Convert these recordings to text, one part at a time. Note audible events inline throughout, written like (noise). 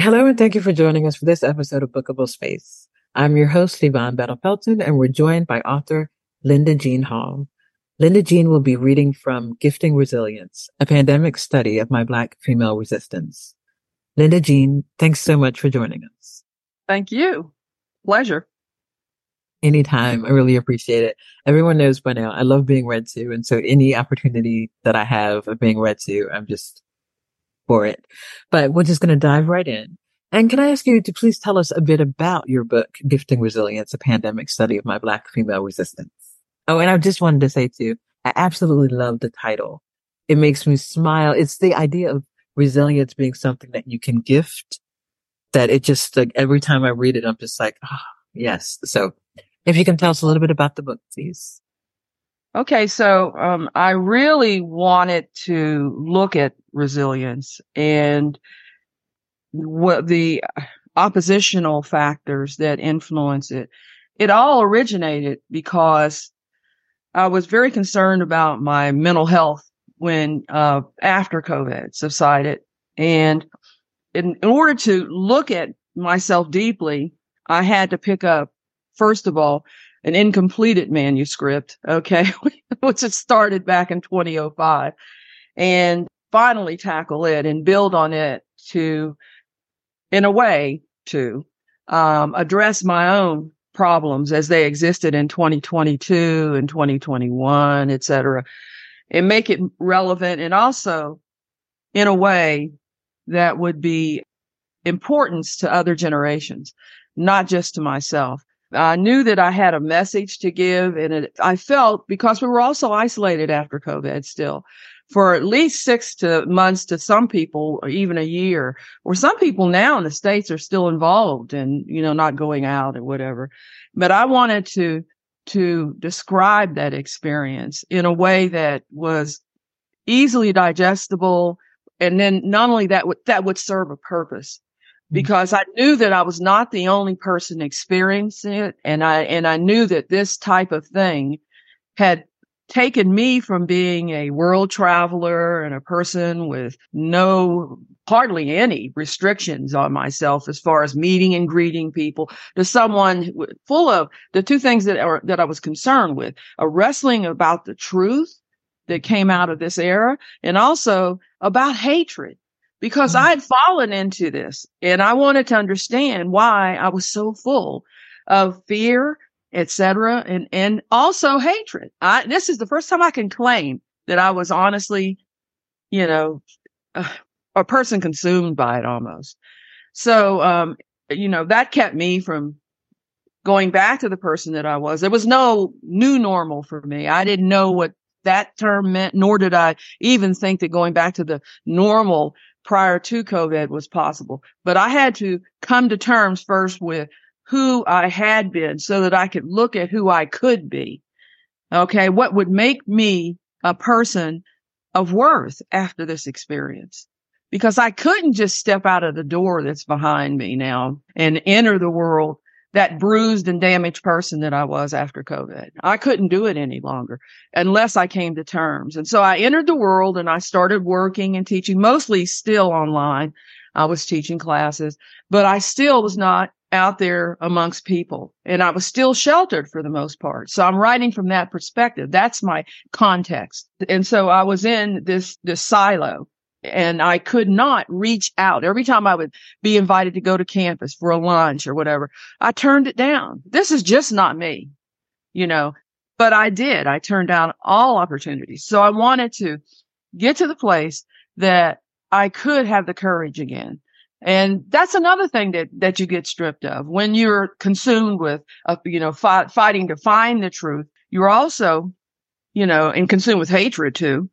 Hello, and thank you for joining us for this episode of Bookable Space. I'm your host, Yvonne Battle Felton, and we're joined by author Linda Jean Hall. Linda Jean will be reading from Gifting Resilience, a pandemic study of my Black female resistance. Linda Jean, thanks so much for joining us. Thank you. Pleasure. Anytime. I really appreciate it. Everyone knows by now I love being read to. And so any opportunity that I have of being read to, I'm just for it. But we're just going to dive right in. And can I ask you to please tell us a bit about your book, Gifting Resilience, a pandemic study of my Black female resistance? Oh, and I just wanted to say too, I absolutely love the title. It makes me smile. It's the idea of resilience being something that you can gift that it just like every time I read it, I'm just like, oh, yes. So if you can tell us a little bit about the book, please. Okay, so um, I really wanted to look at resilience and what the oppositional factors that influence it. It all originated because I was very concerned about my mental health when uh, after COVID subsided, and in, in order to look at myself deeply, I had to pick up first of all an incompleted manuscript, okay, (laughs) which had started back in 2005, and finally tackle it and build on it to, in a way, to um, address my own problems as they existed in 2022 and 2021, et cetera, and make it relevant and also in a way that would be importance to other generations, not just to myself. I knew that I had a message to give and it, I felt because we were also isolated after COVID still for at least six to months to some people or even a year or some people now in the states are still involved and you know not going out or whatever but i wanted to to describe that experience in a way that was easily digestible and then not only that would, that would serve a purpose. Because I knew that I was not the only person experiencing it. And I, and I knew that this type of thing had taken me from being a world traveler and a person with no, hardly any restrictions on myself as far as meeting and greeting people to someone full of the two things that are, that I was concerned with, a wrestling about the truth that came out of this era and also about hatred because mm-hmm. I had fallen into this and I wanted to understand why I was so full of fear, etc., and and also hatred. I this is the first time I can claim that I was honestly, you know, a, (sighs) a person consumed by it almost. So, um, you know, that kept me from going back to the person that I was. There was no new normal for me. I didn't know what that term meant, nor did I even think that going back to the normal prior to COVID was possible. But I had to come to terms first with who I had been so that I could look at who I could be. Okay. What would make me a person of worth after this experience? Because I couldn't just step out of the door that's behind me now and enter the world that bruised and damaged person that I was after COVID. I couldn't do it any longer unless I came to terms. And so I entered the world and I started working and teaching mostly still online. I was teaching classes, but I still was not out there amongst people and I was still sheltered for the most part. So I'm writing from that perspective. That's my context. And so I was in this, this silo and I could not reach out. Every time I would be invited to go to campus for a lunch or whatever, I turned it down. This is just not me, you know, but I did. I turned down all opportunities. So I wanted to get to the place that I could have the courage again. And that's another thing that, that you get stripped of when you're consumed with, uh, you know, fighting to find the truth. You're also, you know, and consumed with hatred too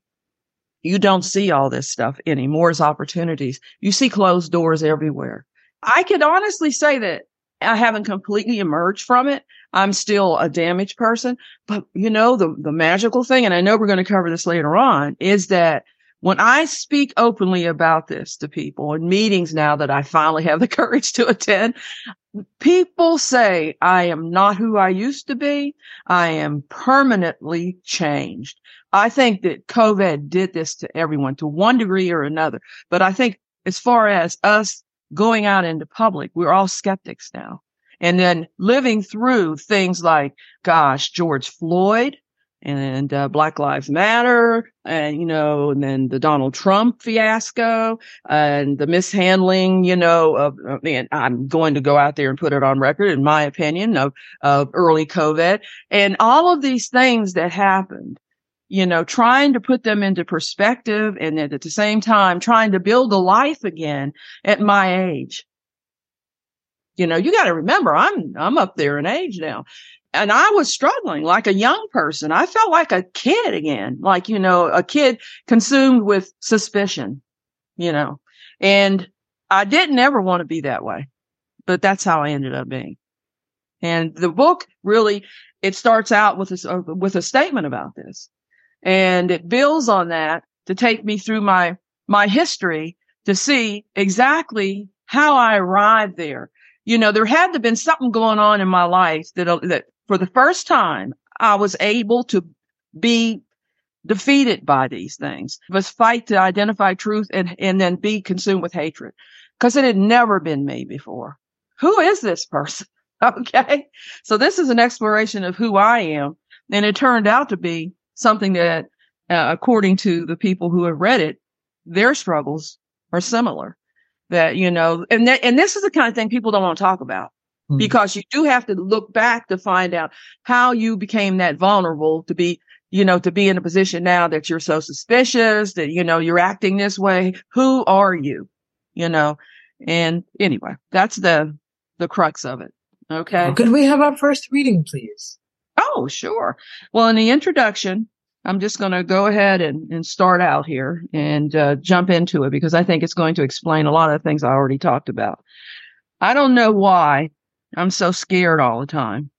you don't see all this stuff anymore as opportunities. You see closed doors everywhere. I could honestly say that I haven't completely emerged from it. I'm still a damaged person, but you know, the, the magical thing, and I know we're going to cover this later on, is that when I speak openly about this to people in meetings now that I finally have the (laughs) courage to attend, people say I am not who I used to be. I am permanently changed. I think that COVID did this to everyone to one degree or another. But I think as far as us going out into public, we're all skeptics now. And then living through things like, gosh, George Floyd and uh, Black Lives Matter, and you know, and then the Donald Trump fiasco and the mishandling, you know, of, I mean, I'm going to go out there and put it on record, in my opinion, of, of early COVID and all of these things that happened you know, trying to put them into perspective and at the same time trying to build a life again at my age. You know, you got to remember I'm, I'm up there in age now and I was struggling like a young person. I felt like a kid again, like, you know, a kid consumed with suspicion, you know, and I didn't ever want to be that way, but that's how I ended up being. And the book really, it starts out with a, with a statement about this and it builds on that to take me through my, my history to see exactly how I arrived there. You know, there had to have been something going on in my life that, that for the first time I was able to be defeated by these things, was fight to identify truth and, and then be consumed with hatred because it had never been me before. Who is this person? (laughs) Okay. So this is an exploration of who I am. And it turned out to be something that, uh, according to the people who have read it, their struggles are similar. That, you know, and th- and this is the kind of thing people don't want to talk about mm-hmm. because you do have to look back to find out how you became that vulnerable to be, you know, to be in a position now that you're so suspicious that, you know, you're acting this way. Who are you? You know, and anyway, that's the, the crux of it. Okay. could we have our first reading, please? Oh, sure. Well, in the introduction, I'm just going to go ahead and, and start out here and uh, jump into it because I think it's going to explain a lot of things I already talked about. I don't know why I'm so scared all the time.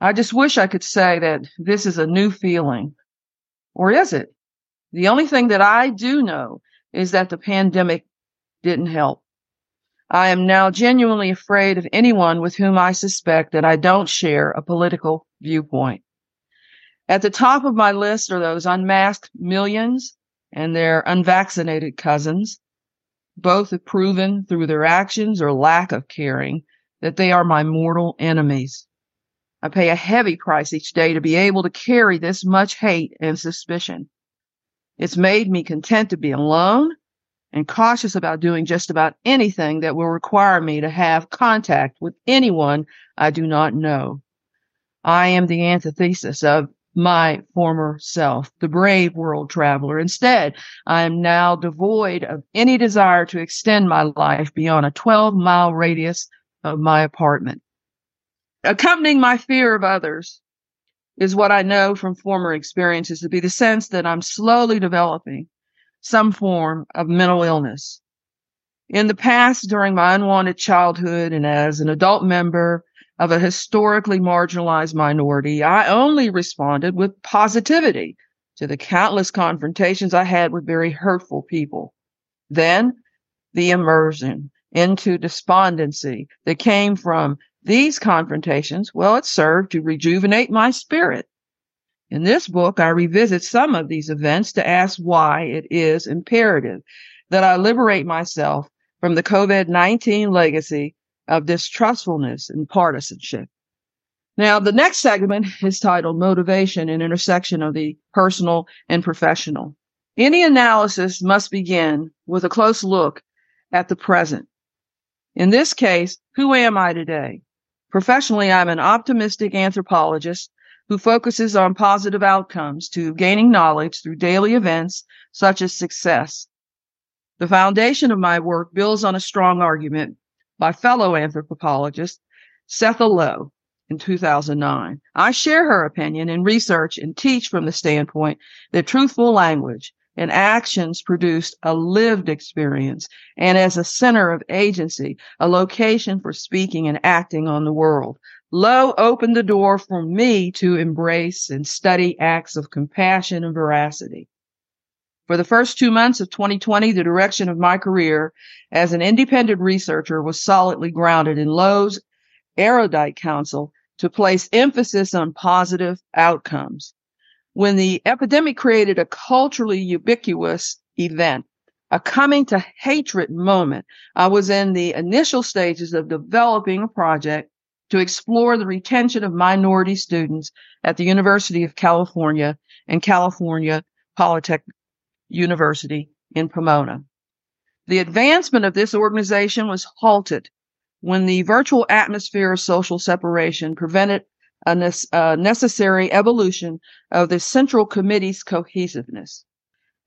I just wish I could say that this is a new feeling. Or is it? The only thing that I do know is that the pandemic didn't help. I am now genuinely afraid of anyone with whom I suspect that I don't share a political viewpoint. At the top of my list are those unmasked millions and their unvaccinated cousins. Both have proven through their actions or lack of caring that they are my mortal enemies. I pay a heavy price each day to be able to carry this much hate and suspicion. It's made me content to be alone and cautious about doing just about anything that will require me to have contact with anyone I do not know. I am the antithesis of my former self, the brave world traveler. Instead, I am now devoid of any desire to extend my life beyond a 12 mile radius of my apartment. Accompanying my fear of others is what I know from former experiences to be the sense that I'm slowly developing some form of mental illness. In the past, during my unwanted childhood and as an adult member of a historically marginalized minority, I only responded with positivity to the countless confrontations I had with very hurtful people. Then the immersion into despondency that came from these confrontations, well, it served to rejuvenate my spirit. In this book, I revisit some of these events to ask why it is imperative that I liberate myself from the COVID-19 legacy of distrustfulness and partisanship. Now, the next segment is titled Motivation and Intersection of the Personal and Professional. Any analysis must begin with a close look at the present. In this case, who am I today? Professionally, I'm an optimistic anthropologist who focuses on positive outcomes to gaining knowledge through daily events such as success. The foundation of my work builds on a strong argument by fellow anthropologist Setha Low in 2009. I share her opinion and research and teach from the standpoint that truthful language and actions produced a lived experience and as a center of agency, a location for speaking and acting on the world. Low opened the door for me to embrace and study acts of compassion and veracity. For the first two months of 2020, the direction of my career as an independent researcher was solidly grounded in Low's erudite counsel to place emphasis on positive outcomes. When the epidemic created a culturally ubiquitous event, a coming to hatred moment. I was in the initial stages of developing a project to explore the retention of minority students at the University of California and California Polytechnic University in Pomona. The advancement of this organization was halted when the virtual atmosphere of social separation prevented a ne- necessary evolution of the central committee's cohesiveness.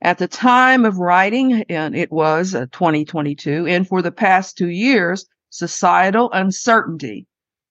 At the time of writing, and it was uh, 2022, and for the past two years, societal uncertainty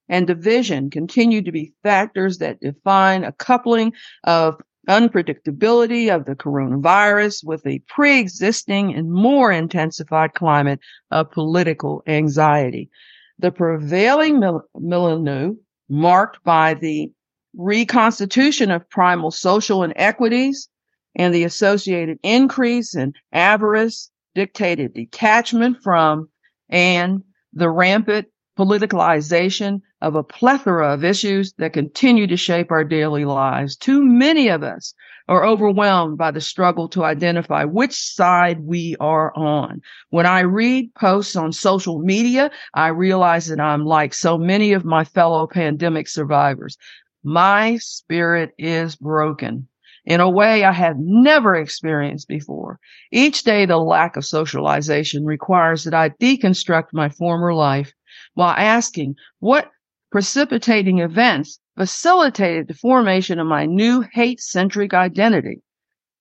and division continue to be factors that define a coupling of unpredictability of the coronavirus with a pre-existing and more intensified climate of political anxiety. The prevailing mil- milieu marked by the reconstitution of primal social inequities and the associated increase in avarice, dictated detachment from, and the rampant politicalization of a plethora of issues that continue to shape our daily lives. Too many of us are overwhelmed by the struggle to identify which side we are on. When I read posts on social media, I realize that I'm like so many of my fellow pandemic survivors. My spirit is broken in a way I have never experienced before. Each day, the lack of socialization requires that I deconstruct my former life while asking what precipitating events facilitated the formation of my new hate centric identity.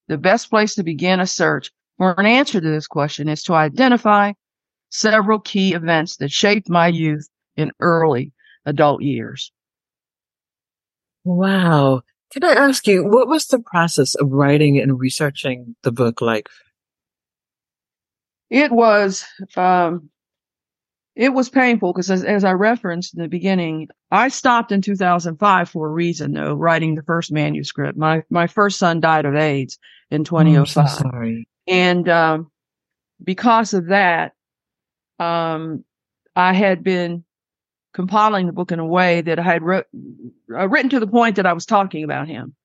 The best place to begin a search for an answer to this question is to identify several key events that shaped my youth in early adult years. Wow. Can I ask you, what was the process of writing and researching the book like? It was um, it was painful because as, as, I referenced in the beginning, I stopped in 2005 for a reason though, writing the first manuscript. My, my first son died of AIDS in 2005. Oh, so sorry. And, um, because of that, um, I had been compiling the book in a way that I had wrote, uh, written to the point that I was talking about him.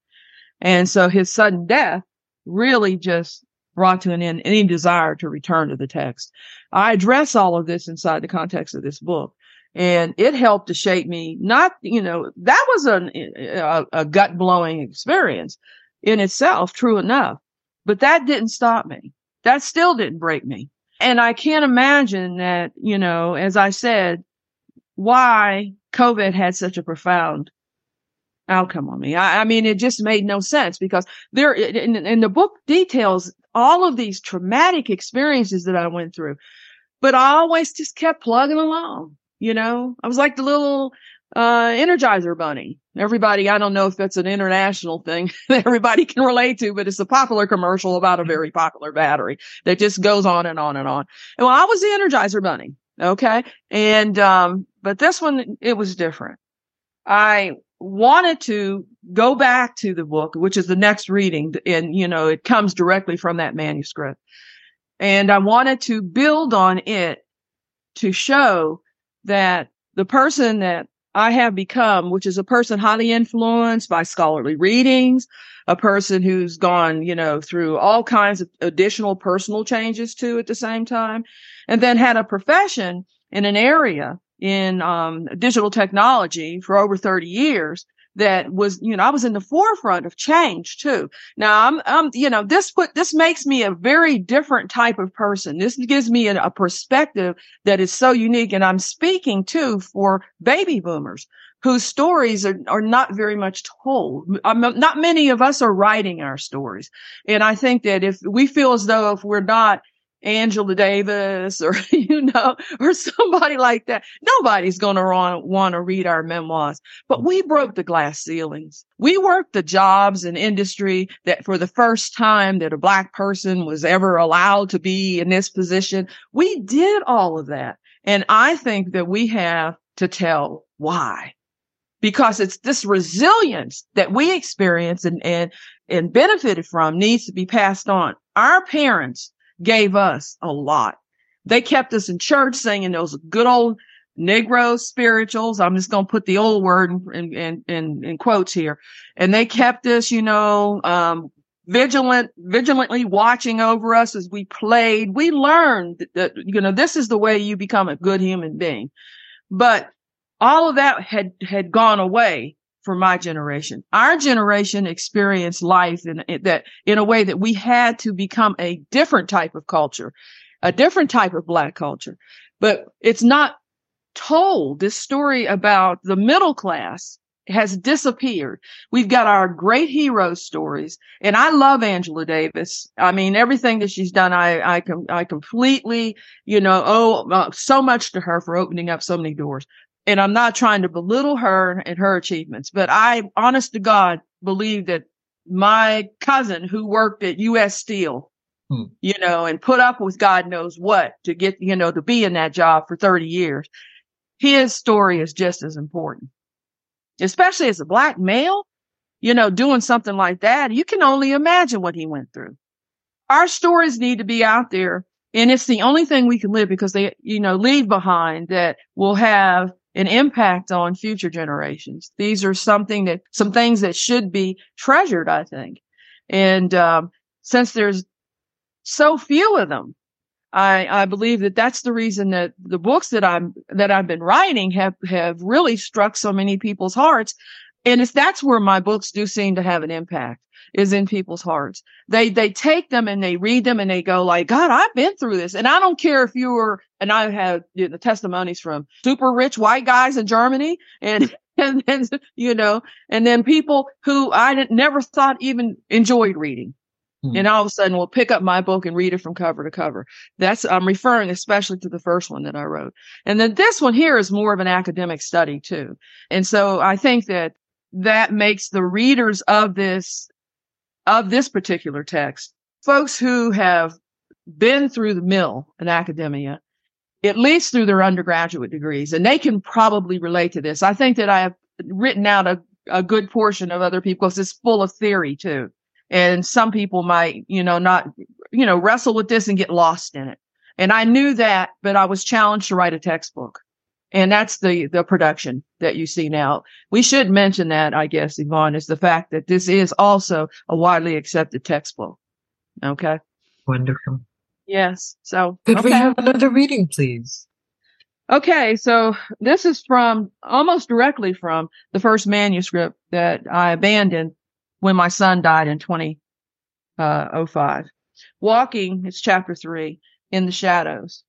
And so his sudden death really just brought to an end any desire to return to the text. I address all of this inside the context of this book. And it helped to shape me. Not, you know, that was an, a, a gut blowing experience in itself, true enough. But that didn't stop me. That still didn't break me. And I can't imagine that, you know, as I said, why COVID had such a profound outcome on me. I, I mean, it just made no sense because there, in the book details all of these traumatic experiences that I went through. But I always just kept plugging along. You know, I was like the little uh, Energizer bunny. Everybody, I don't know if that's an international thing (laughs) that everybody can relate to, but it's a popular commercial about a very popular battery that just goes on and on and on. And well, I was the Energizer bunny. Okay. And, um, but this one, it was different. I wanted to go back to the book, which is the next reading, and you know, it comes directly from that manuscript. And I wanted to build on it to show that the person that I have become, which is a person highly influenced by scholarly readings, a person who's gone, you know, through all kinds of additional personal changes too at the same time, and then had a profession in an area in um, digital technology for over 30 years that was, you know, I was in the forefront of change too. Now I'm, I'm, you know, this put, this makes me a very different type of person. This gives me a, a perspective that is so unique. And I'm speaking too for baby boomers whose stories are, are not very much told. I'm, not many of us are writing our stories. And I think that if we feel as though if we're not Angela Davis or, (laughs) you know, or somebody like that. Nobody's going to want to read our memoirs, but we broke the glass ceilings. We worked the jobs and industry that for the first time that a black person was ever allowed to be in this position. We did all of that. And I think that we have to tell why because it's this resilience that we experience and, and, and benefited from needs to be passed on. Our parents gave us a lot. They kept us in church singing those good old Negro spirituals. I'm just going to put the old word in, in, in, in, quotes here. And they kept us, you know, um, vigilant, vigilantly watching over us as we played. We learned that, you know, this is the way you become a good human being. But all of that had, had gone away for my generation. Our generation experienced life in, that in a way that we had to become a different type of culture, a different type of black culture. But it's not told this story about the middle class has disappeared. We've got our great hero stories, and I love Angela Davis. I mean, everything that she's done, I I com- I completely, you know, owe uh, so much to her for opening up so many doors. And I'm not trying to belittle her and her achievements, but I, honest to God, believe that my cousin who worked at U.S. Steel, hmm. you know, and put up with God knows what to get, you know, to be in that job for 30 years, his story is just as important especially as a black male, you know, doing something like that, you can only imagine what he went through. Our stories need to be out there. And it's the only thing we can live because they, you know, leave behind that will have an impact on future generations. These are something that, some things that should be treasured, I think. And, um, since there's so few of them, I, I believe that that's the reason that the books that I'm, that I've been writing have, have really struck so many people's hearts. And it's, that's where my books do seem to have an impact is in people's hearts. They, they take them and they read them and they go like, God, I've been through this. And I don't care if you were, and I have you know, the testimonies from super rich white guys in Germany and, (laughs) and then, you know, and then people who I never thought even enjoyed reading Hmm. And all of a sudden we'll pick up my book and read it from cover to cover. That's, I'm referring especially to the first one that I wrote. And then this one here is more of an academic study too. And so I think that that makes the readers of this, of this particular text, folks who have been through the mill in academia, at least through their undergraduate degrees, and they can probably relate to this. I think that I have written out a, a good portion of other people because it's full of theory too. And some people might, you know, not, you know, wrestle with this and get lost in it. And I knew that, but I was challenged to write a textbook. And that's the, the production that you see now. We should mention that, I guess, Yvonne, is the fact that this is also a widely accepted textbook. Okay. Wonderful. Yes. So could okay. we have another reading, please? Okay. So this is from almost directly from the first manuscript that I abandoned when my son died in 2005. Uh, Walking, it's chapter three, in the shadows.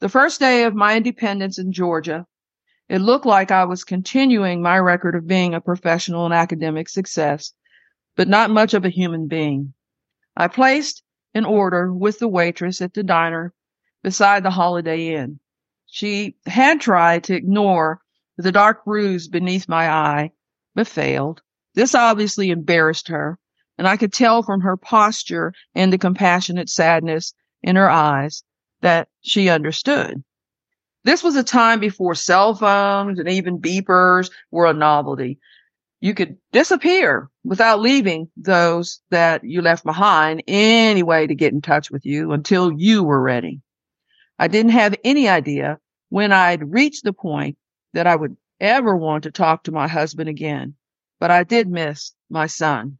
The first day of my independence in Georgia, it looked like I was continuing my record of being a professional and academic success, but not much of a human being. I placed an order with the waitress at the diner beside the Holiday Inn. She had tried to ignore the dark bruise beneath my eye, but failed. This obviously embarrassed her, and I could tell from her posture and the compassionate sadness in her eyes that she understood. This was a time before cell phones and even beepers were a novelty. You could disappear without leaving those that you left behind any way to get in touch with you until you were ready. I didn't have any idea when I'd reached the point that I would ever want to talk to my husband again but I did miss my son.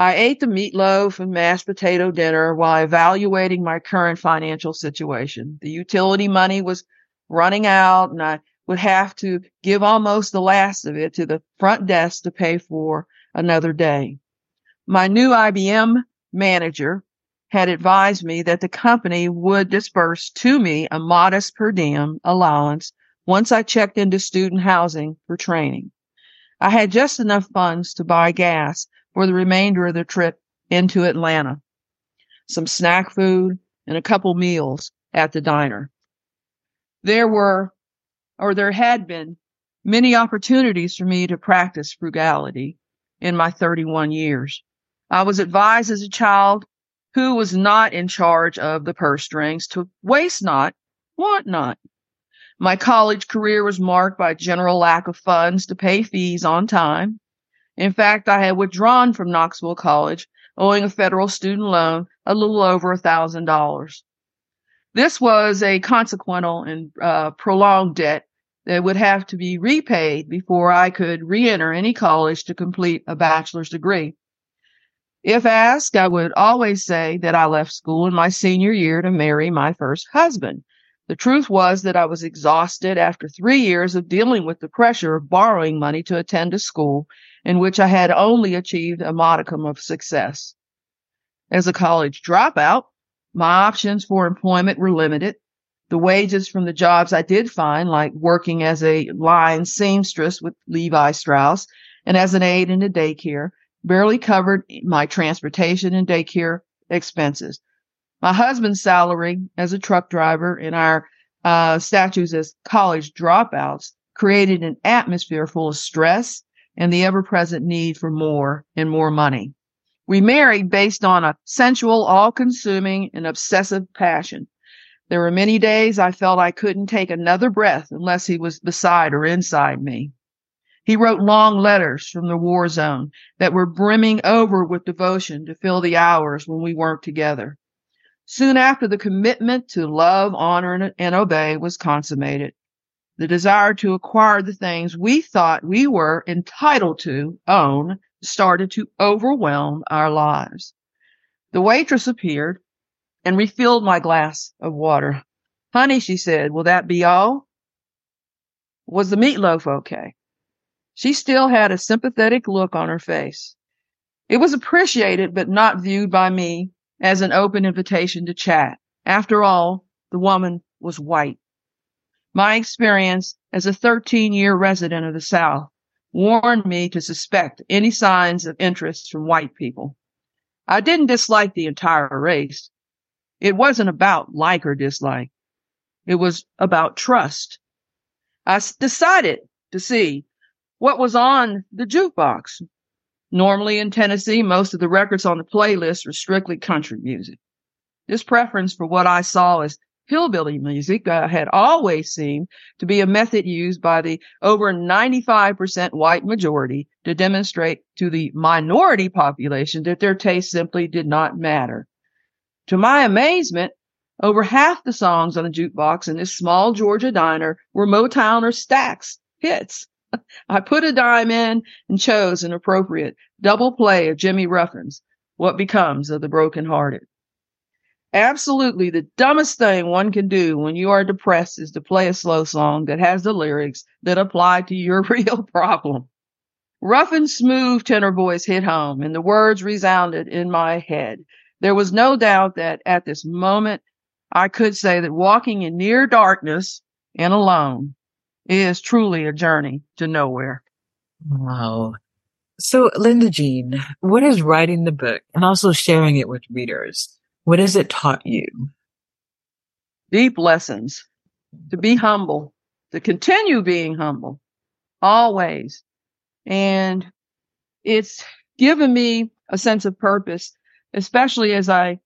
I ate the meatloaf and mashed potato dinner while evaluating my current financial situation. The utility money was running out and I would have to give almost the last of it to the front desk to pay for another day. My new IBM manager had advised me that the company would disburse to me a modest per diem allowance once I checked into student housing for training. I had just enough funds to buy gas for the remainder of the trip into Atlanta, some snack food, and a couple meals at the diner. There were, or there had been, many opportunities for me to practice frugality in my 31 years. I was advised as a child who was not in charge of the purse strings to waste not, want not. My college career was marked by general lack of funds to pay fees on time. In fact, I had withdrawn from Knoxville College, owing a federal student loan a little over a thousand dollars. This was a consequential and uh, prolonged debt that would have to be repaid before I could re-enter any college to complete a bachelor's degree. If asked, I would always say that I left school in my senior year to marry my first husband. The truth was that I was exhausted after three years of dealing with the pressure of borrowing money to attend a school in which I had only achieved a modicum of success. As a college dropout, my options for employment were limited. The wages from the jobs I did find, like working as a line seamstress with Levi Strauss and as an aide in a daycare, barely covered my transportation and daycare expenses. My husband's salary as a truck driver and our uh, statues as college dropouts created an atmosphere full of stress and the ever present need for more and more money. We married based on a sensual, all consuming, and obsessive passion. There were many days I felt I couldn't take another breath unless he was beside or inside me. He wrote long letters from the war zone that were brimming over with devotion to fill the hours when we weren't together. Soon after the commitment to love, honor, and obey was consummated, the desire to acquire the things we thought we were entitled to own started to overwhelm our lives. The waitress appeared and refilled my glass of water. Honey, she said, will that be all? Was the meatloaf okay? She still had a sympathetic look on her face. It was appreciated, but not viewed by me as an open invitation to chat. After all, the woman was white. My experience as a 13 year resident of the South warned me to suspect any signs of interest from white people. I didn't dislike the entire race. It wasn't about like or dislike. It was about trust. I decided to see what was on the jukebox. Normally in Tennessee, most of the records on the playlist were strictly country music. This preference for what I saw as hillbilly music uh, had always seemed to be a method used by the over 95% white majority to demonstrate to the minority population that their taste simply did not matter. To my amazement, over half the songs on the jukebox in this small Georgia diner were Motown or Stax hits. (laughs) I put a dime in and chose an appropriate double play of Jimmy Ruffin's What Becomes of the Broken Hearted. Absolutely the dumbest thing one can do when you are depressed is to play a slow song that has the lyrics that apply to your (laughs) real problem. Rough and smooth tenor voice hit home and the words resounded in my head. There was no doubt that at this moment I could say that walking in near darkness and alone is truly a journey to nowhere. Wow. So, Linda Jean, what is writing the book and also sharing it with readers? What has it taught you? Deep lessons to be humble, to continue being humble, always. And it's given me a sense of purpose, especially as I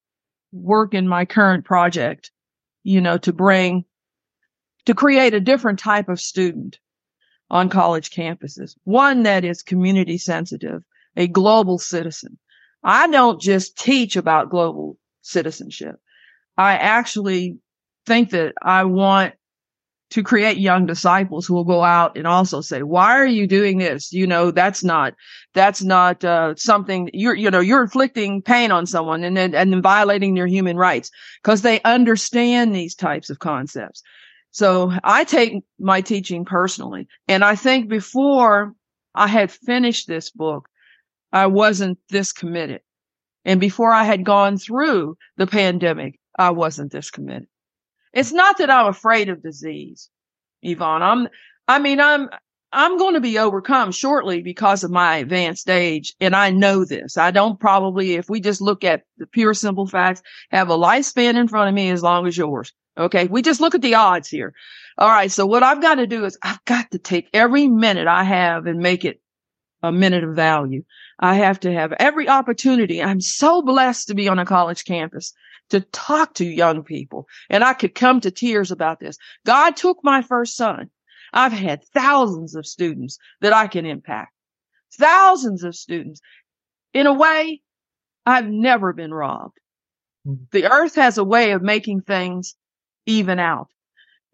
work in my current project, you know, to bring to create a different type of student on college campuses, one that is community sensitive, a global citizen. I don't just teach about global citizenship. I actually think that I want to create young disciples who will go out and also say, why are you doing this? You know, that's not, that's not, uh, something you're, you know, you're inflicting pain on someone and then, and then violating their human rights because they understand these types of concepts. So I take my teaching personally. And I think before I had finished this book, I wasn't this committed. And before I had gone through the pandemic, I wasn't this committed. It's not that I'm afraid of disease, Yvonne. I'm, I mean, I'm, I'm going to be overcome shortly because of my advanced age. And I know this. I don't probably, if we just look at the pure simple facts, have a lifespan in front of me as long as yours. Okay. We just look at the odds here. All right. So what I've got to do is I've got to take every minute I have and make it a minute of value. I have to have every opportunity. I'm so blessed to be on a college campus to talk to young people. And I could come to tears about this. God took my first son. I've had thousands of students that I can impact. Thousands of students. In a way, I've never been robbed. Hmm. The earth has a way of making things even out.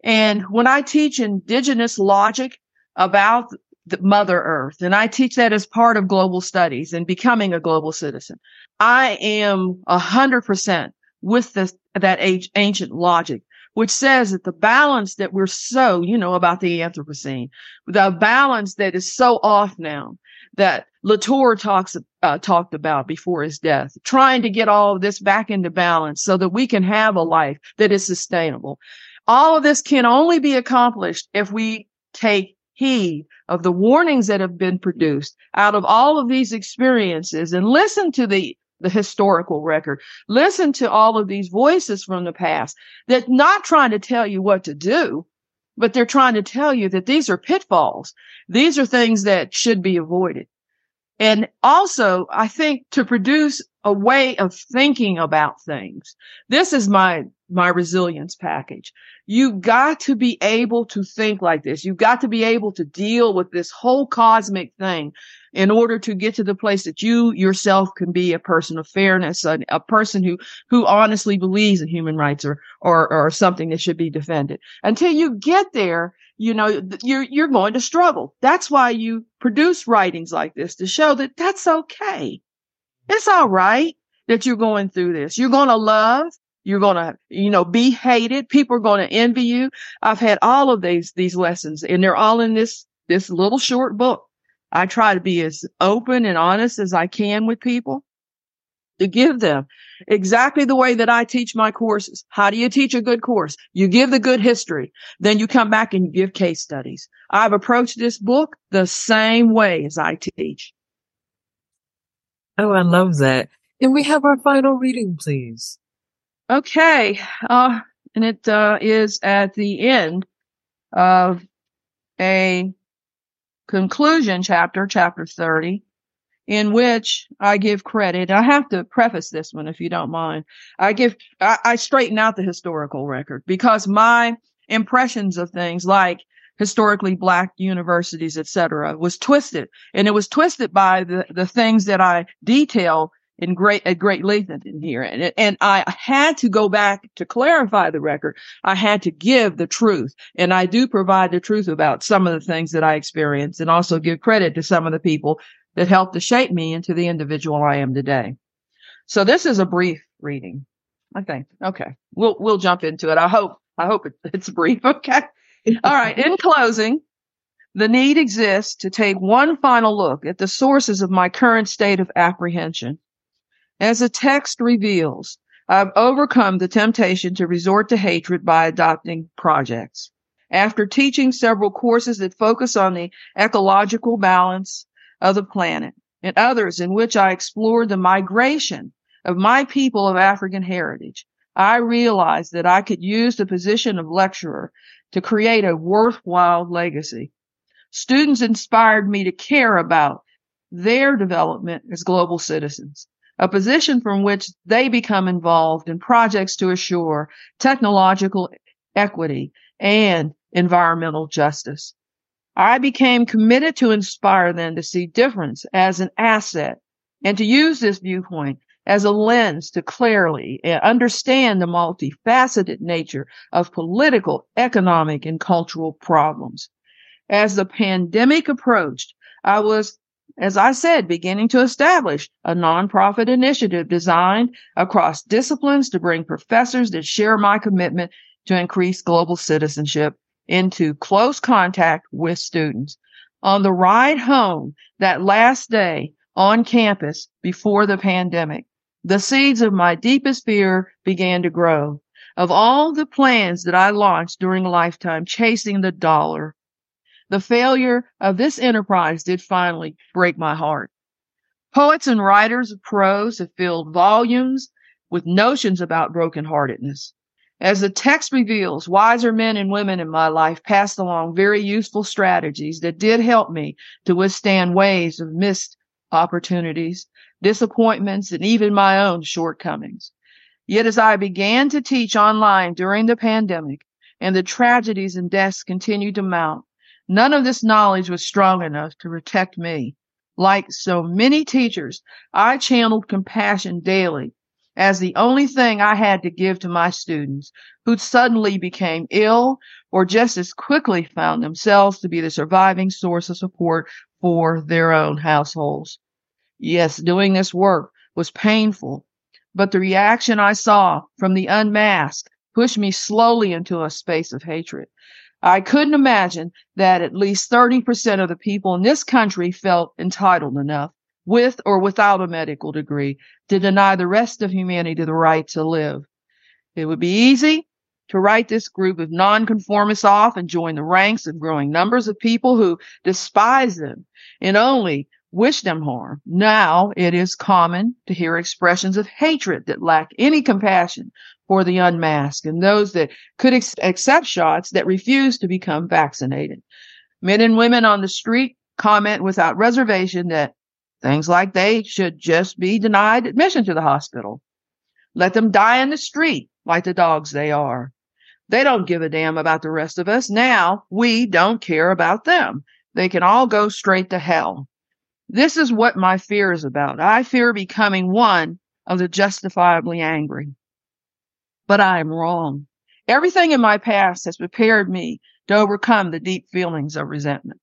And when I teach indigenous logic about The mother Earth. And I teach that as part of global studies and becoming a global citizen. I am a hundred percent with this, that ancient logic, which says that the balance that we're so, you know, about the Anthropocene, the balance that is so off now that Latour talks, uh, talked about before his death, trying to get all of this back into balance so that we can have a life that is sustainable. All of this can only be accomplished if we take heed of the warnings that have been produced out of all of these experiences and listen to the the historical record. Listen to all of these voices from the past that not trying to tell you what to do, but they're trying to tell you that these are pitfalls. These are things that should be avoided. And also, I think to produce a way of thinking about things. This is my, my resilience package. You've got to be able to think like this. You've got to be able to deal with this whole cosmic thing in order to get to the place that you yourself can be a person of fairness, a, a person who, who honestly believes in human rights or, or, or something that should be defended. Until you get there, you know, you're, you're going to struggle. That's why you produce writings like this to show that that's okay. It's all right that you're going through this. You're going to love. You're going to, you know, be hated. People are going to envy you. I've had all of these, these lessons and they're all in this, this little short book. I try to be as open and honest as I can with people to give them exactly the way that I teach my courses. How do you teach a good course? You give the good history. Then you come back and you give case studies. I've approached this book the same way as I teach. Oh, I love that. And we have our final reading, please? Okay. Uh, and it uh, is at the end of a conclusion chapter, chapter 30, in which I give credit. I have to preface this one if you don't mind. I give, I, I straighten out the historical record because my impressions of things like historically black universities, etc., was twisted. And it was twisted by the, the things that I detail in great, at great length in here. And, and I had to go back to clarify the record. I had to give the truth. And I do provide the truth about some of the things that I experienced and also give credit to some of the people that helped to shape me into the individual I am today. So this is a brief reading. I think. Okay. We'll, we'll jump into it. I hope, I hope it, it's brief. (laughs) Okay. All right. In closing, the need exists to take one final look at the sources of my current state of apprehension. As the text reveals, I've overcome the temptation to resort to hatred by adopting projects. After teaching several courses that focus on the ecological balance of the planet and others in which I explored the migration of my people of African heritage, I realized that I could use the position of lecturer to create a worthwhile legacy. Students inspired me to care about their development as global citizens, a position from which they become involved in projects to assure technological equity and environmental justice. I became committed to inspire them to see difference as an asset and to use this viewpoint as a lens to clearly understand the multifaceted nature of political, economic, and cultural problems. As the pandemic approached, I was, as I said, beginning to establish a nonprofit initiative designed across disciplines to bring professors that share my commitment to increase global citizenship into close contact with students. On the ride home that last day on campus before the pandemic, the seeds of my deepest fear began to grow. Of all the plans that I launched during a lifetime chasing the dollar, the failure of this enterprise did finally break my heart. Poets and writers of prose have filled volumes with notions about brokenheartedness. As the text reveals, wiser men and women in my life passed along very useful strategies that did help me to withstand waves of missed opportunities disappointments, and even my own shortcomings. Yet as I began to teach online during the pandemic and the tragedies and deaths continued to mount, none of this knowledge was strong enough to protect me. Like so many teachers, I channeled compassion daily as the only thing I had to give to my students who suddenly became ill or just as quickly found themselves to be the surviving source of support for their own households. Yes, doing this work was painful, but the reaction I saw from the unmasked pushed me slowly into a space of hatred. I couldn't imagine that at least 30% of the people in this country felt entitled enough, with or without a medical degree, to deny the rest of humanity the right to live. It would be easy to write this group of nonconformists off and join the ranks of growing numbers of people who despise them and only wish them harm. Now it is common to hear expressions of hatred that lack any compassion for the unmasked and those that could ex- accept shots that refuse to become vaccinated. Men and women on the street comment without reservation that things like they should just be denied admission to the hospital. Let them die in the street like the dogs they are. They don't give a damn about the rest of us. Now we don't care about them. They can all go straight to hell. This is what my fear is about. I fear becoming one of the justifiably angry. But I am wrong. Everything in my past has prepared me to overcome the deep feelings of resentment.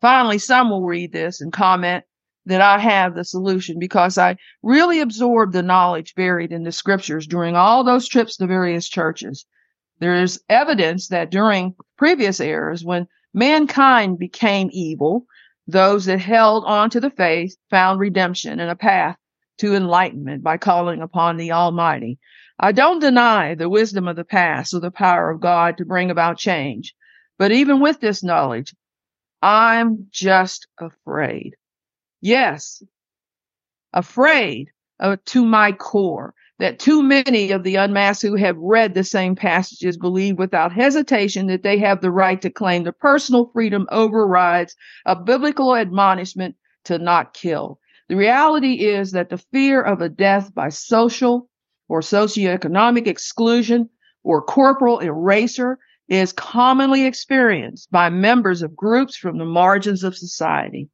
Finally, some will read this and comment that I have the solution because I really absorbed the knowledge buried in the scriptures during all those trips to various churches. There is evidence that during previous eras, when mankind became evil, those that held on to the faith found redemption and a path to enlightenment by calling upon the Almighty. I don't deny the wisdom of the past or the power of God to bring about change. But even with this knowledge, I'm just afraid. Yes, afraid of, to my core that too many of the unmasked who have read the same passages believe without hesitation that they have the right to claim the personal freedom overrides a biblical admonishment to not kill. The reality is that the fear of a death by social or socioeconomic exclusion or corporal erasure is commonly experienced by members of groups from the margins of society.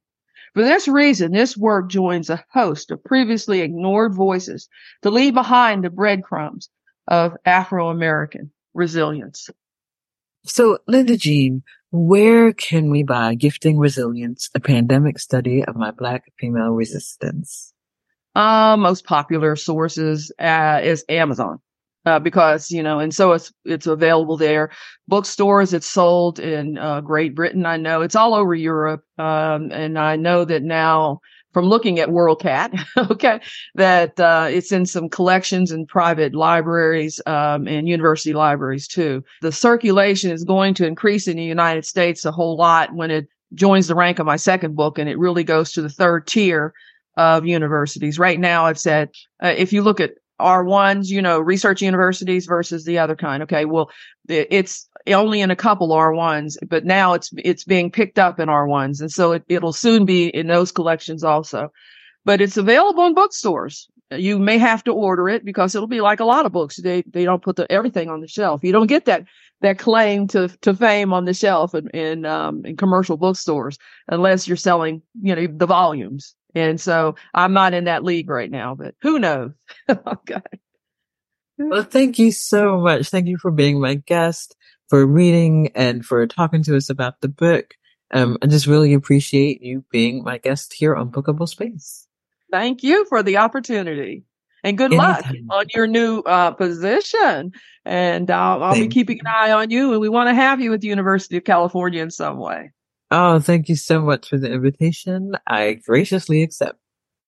For this reason, this work joins a host of previously ignored voices to leave behind the breadcrumbs of Afro American resilience. So, Linda Jean, where can we buy Gifting Resilience, a pandemic study of my Black female resistance? Uh, most popular sources uh, is Amazon uh, because you know, and so it's it's available there. Bookstores, it's sold in uh, Great Britain. I know it's all over Europe, um, and I know that now from looking at WorldCat, (laughs) okay, that uh, it's in some collections and private libraries um, and university libraries too. The circulation is going to increase in the United States a whole lot when it joins the rank of my second book, and it really goes to the third tier of universities. Right now, it's at uh, if you look at R1s, you know, research universities versus the other kind. Okay. Well, it's only in a couple R1s, but now it's, it's being picked up in R1s. And so it, it'll soon be in those collections also, but it's available in bookstores. You may have to order it because it'll be like a lot of books. They, they don't put the, everything on the shelf. You don't get that, that claim to, to fame on the shelf in, in, um, in commercial bookstores unless you're selling, you know, the volumes. And so I'm not in that league right now, but who knows? (laughs) okay. Well, thank you so much. Thank you for being my guest, for reading and for talking to us about the book. Um, I just really appreciate you being my guest here on Bookable Space. Thank you for the opportunity and good Anytime. luck on your new uh, position. And I'll, I'll be keeping an eye on you and we want to have you at the University of California in some way. Oh, thank you so much for the invitation. I graciously accept.